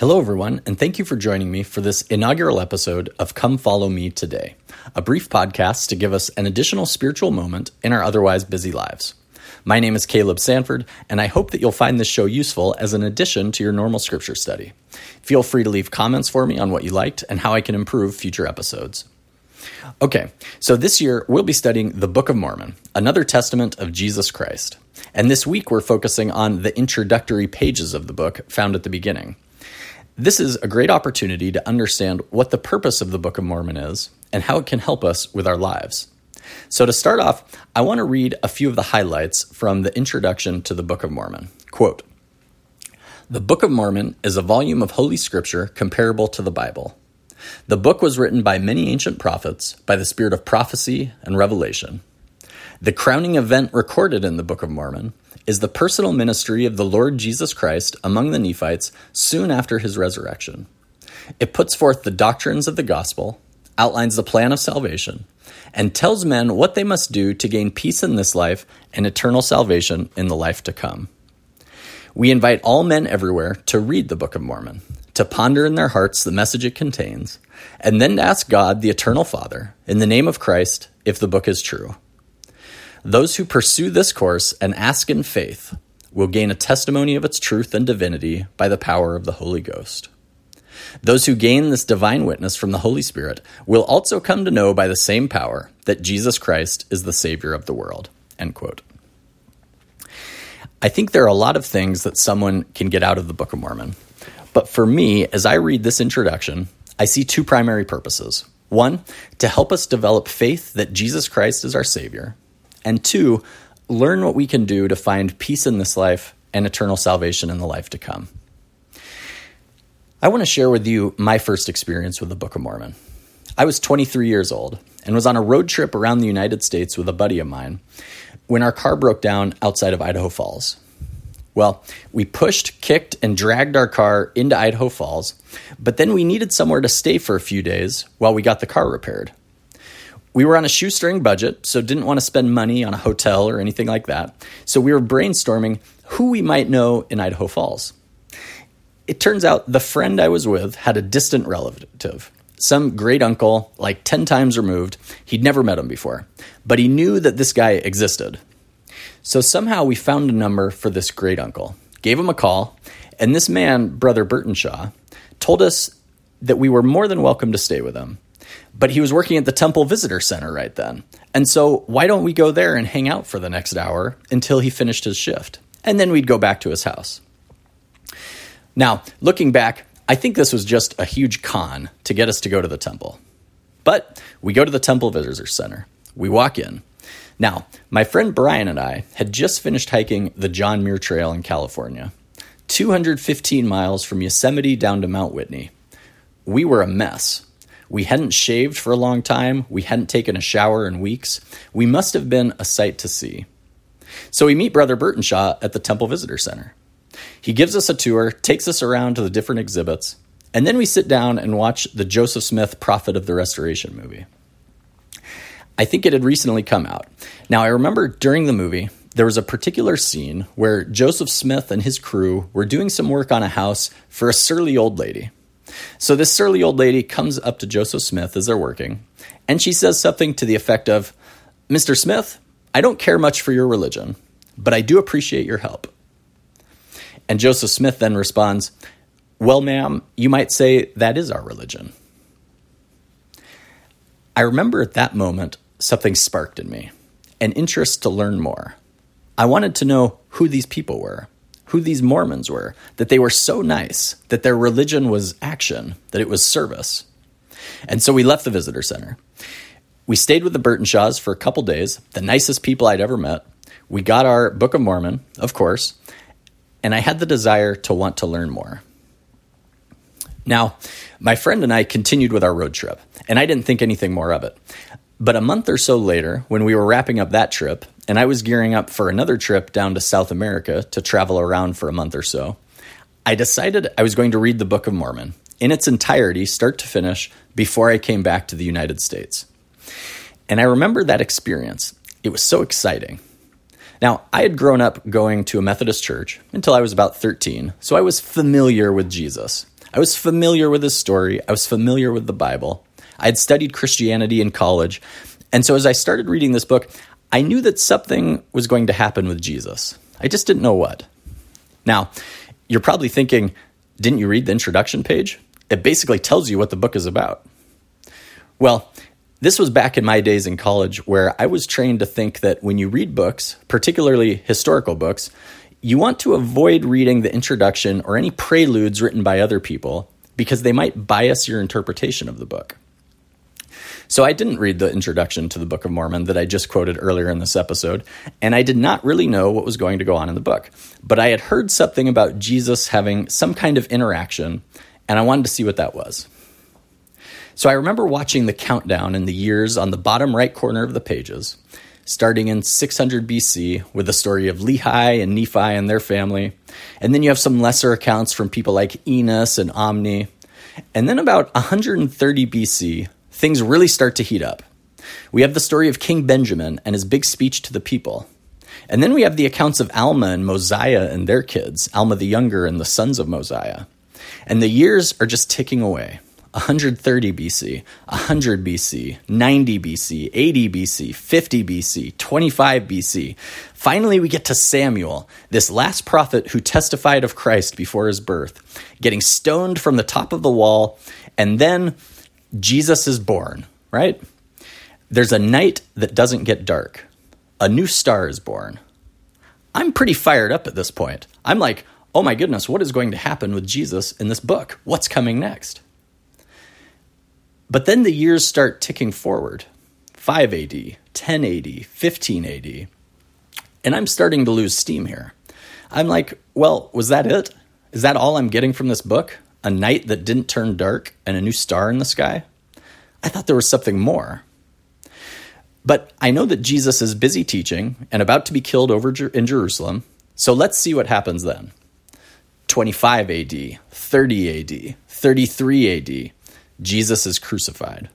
Hello, everyone, and thank you for joining me for this inaugural episode of Come Follow Me Today, a brief podcast to give us an additional spiritual moment in our otherwise busy lives. My name is Caleb Sanford, and I hope that you'll find this show useful as an addition to your normal scripture study. Feel free to leave comments for me on what you liked and how I can improve future episodes. Okay, so this year we'll be studying the Book of Mormon, another testament of Jesus Christ. And this week we're focusing on the introductory pages of the book found at the beginning. This is a great opportunity to understand what the purpose of the Book of Mormon is and how it can help us with our lives. So, to start off, I want to read a few of the highlights from the introduction to the Book of Mormon. Quote The Book of Mormon is a volume of Holy Scripture comparable to the Bible. The book was written by many ancient prophets by the spirit of prophecy and revelation. The crowning event recorded in the Book of Mormon is the personal ministry of the Lord Jesus Christ among the Nephites soon after his resurrection. It puts forth the doctrines of the gospel, outlines the plan of salvation, and tells men what they must do to gain peace in this life and eternal salvation in the life to come. We invite all men everywhere to read the Book of Mormon, to ponder in their hearts the message it contains, and then to ask God, the Eternal Father, in the name of Christ, if the book is true. Those who pursue this course and ask in faith will gain a testimony of its truth and divinity by the power of the Holy Ghost. Those who gain this divine witness from the Holy Spirit will also come to know by the same power that Jesus Christ is the Savior of the world. End quote. I think there are a lot of things that someone can get out of the Book of Mormon. But for me, as I read this introduction, I see two primary purposes. One, to help us develop faith that Jesus Christ is our Savior, and two, learn what we can do to find peace in this life and eternal salvation in the life to come. I want to share with you my first experience with the Book of Mormon. I was 23 years old and was on a road trip around the United States with a buddy of mine when our car broke down outside of Idaho Falls. Well, we pushed, kicked, and dragged our car into Idaho Falls, but then we needed somewhere to stay for a few days while we got the car repaired. We were on a shoestring budget, so didn't want to spend money on a hotel or anything like that. So we were brainstorming who we might know in Idaho Falls. It turns out the friend I was with had a distant relative, some great uncle, like 10 times removed. He'd never met him before, but he knew that this guy existed. So somehow we found a number for this great uncle, gave him a call, and this man, Brother Burtonshaw, told us that we were more than welcome to stay with him but he was working at the Temple Visitor Center right then. And so, why don't we go there and hang out for the next hour until he finished his shift? And then we'd go back to his house. Now, looking back, I think this was just a huge con to get us to go to the temple. But we go to the Temple Visitor Center. We walk in. Now, my friend Brian and I had just finished hiking the John Muir Trail in California, 215 miles from Yosemite down to Mount Whitney. We were a mess. We hadn't shaved for a long time. We hadn't taken a shower in weeks. We must have been a sight to see. So we meet Brother Burtonshaw at the Temple Visitor Center. He gives us a tour, takes us around to the different exhibits, and then we sit down and watch the Joseph Smith Prophet of the Restoration movie. I think it had recently come out. Now, I remember during the movie, there was a particular scene where Joseph Smith and his crew were doing some work on a house for a surly old lady. So this surly old lady comes up to Joseph Smith as they're working, and she says something to the effect of, Mr. Smith, I don't care much for your religion, but I do appreciate your help. And Joseph Smith then responds, Well, ma'am, you might say that is our religion. I remember at that moment something sparked in me an interest to learn more. I wanted to know who these people were who these Mormons were, that they were so nice, that their religion was action, that it was service. And so we left the visitor center. We stayed with the Burtonshaws for a couple days, the nicest people I'd ever met. We got our Book of Mormon, of course, and I had the desire to want to learn more. Now, my friend and I continued with our road trip, and I didn't think anything more of it. But a month or so later, when we were wrapping up that trip, and I was gearing up for another trip down to South America to travel around for a month or so, I decided I was going to read the Book of Mormon in its entirety, start to finish, before I came back to the United States. And I remember that experience. It was so exciting. Now, I had grown up going to a Methodist church until I was about 13, so I was familiar with Jesus. I was familiar with his story, I was familiar with the Bible. I had studied Christianity in college. And so as I started reading this book, I knew that something was going to happen with Jesus. I just didn't know what. Now, you're probably thinking, didn't you read the introduction page? It basically tells you what the book is about. Well, this was back in my days in college where I was trained to think that when you read books, particularly historical books, you want to avoid reading the introduction or any preludes written by other people because they might bias your interpretation of the book. So I didn't read the introduction to the Book of Mormon that I just quoted earlier in this episode, and I did not really know what was going to go on in the book. But I had heard something about Jesus having some kind of interaction, and I wanted to see what that was. So I remember watching the countdown in the years on the bottom right corner of the pages, starting in 600 BC with the story of Lehi and Nephi and their family. And then you have some lesser accounts from people like Enos and Omni. And then about 130 BC, things really start to heat up. We have the story of King Benjamin and his big speech to the people. And then we have the accounts of Alma and Mosiah and their kids, Alma the younger and the sons of Mosiah. And the years are just ticking away. 130 BC, 100 BC, 90 BC, 80 BC, 50 BC, 25 BC. Finally, we get to Samuel, this last prophet who testified of Christ before his birth, getting stoned from the top of the wall, and then Jesus is born, right? There's a night that doesn't get dark. A new star is born. I'm pretty fired up at this point. I'm like, oh my goodness, what is going to happen with Jesus in this book? What's coming next? But then the years start ticking forward 5 AD, 10 AD, 15 AD. And I'm starting to lose steam here. I'm like, well, was that it? Is that all I'm getting from this book? A night that didn't turn dark, and a new star in the sky? I thought there was something more. But I know that Jesus is busy teaching and about to be killed over in Jerusalem, so let's see what happens then. 25 AD, 30 AD, 33 AD, Jesus is crucified.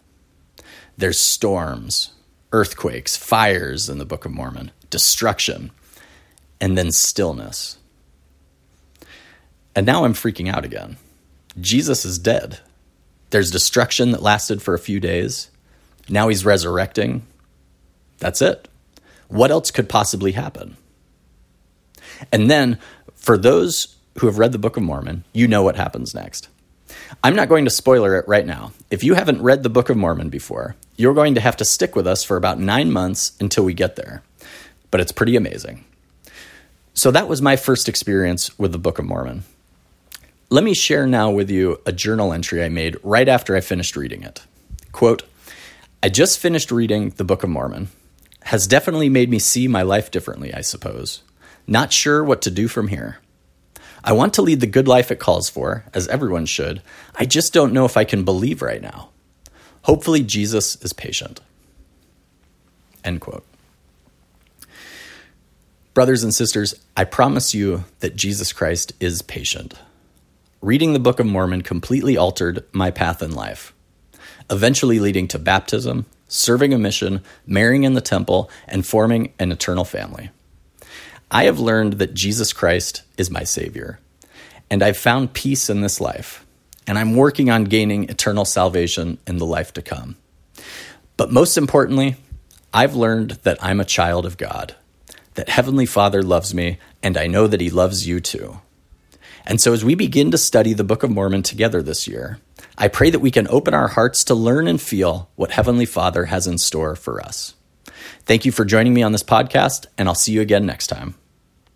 There's storms, earthquakes, fires in the Book of Mormon, destruction, and then stillness. And now I'm freaking out again. Jesus is dead. There's destruction that lasted for a few days. Now he's resurrecting. That's it. What else could possibly happen? And then, for those who have read the Book of Mormon, you know what happens next. I'm not going to spoiler it right now. If you haven't read the Book of Mormon before, you're going to have to stick with us for about nine months until we get there. But it's pretty amazing. So that was my first experience with the Book of Mormon. Let me share now with you a journal entry I made right after I finished reading it. Quote, I just finished reading the Book of Mormon. Has definitely made me see my life differently, I suppose. Not sure what to do from here. I want to lead the good life it calls for, as everyone should. I just don't know if I can believe right now. Hopefully, Jesus is patient. End quote. Brothers and sisters, I promise you that Jesus Christ is patient reading the Book of Mormon completely altered my path in life, eventually leading to baptism, serving a mission, marrying in the temple, and forming an eternal family. I have learned that Jesus Christ is my Savior, and I've found peace in this life, and I'm working on gaining eternal salvation in the life to come. But most importantly, I've learned that I'm a child of God, that Heavenly Father loves me, and I know that He loves you too. And so, as we begin to study the Book of Mormon together this year, I pray that we can open our hearts to learn and feel what Heavenly Father has in store for us. Thank you for joining me on this podcast, and I'll see you again next time.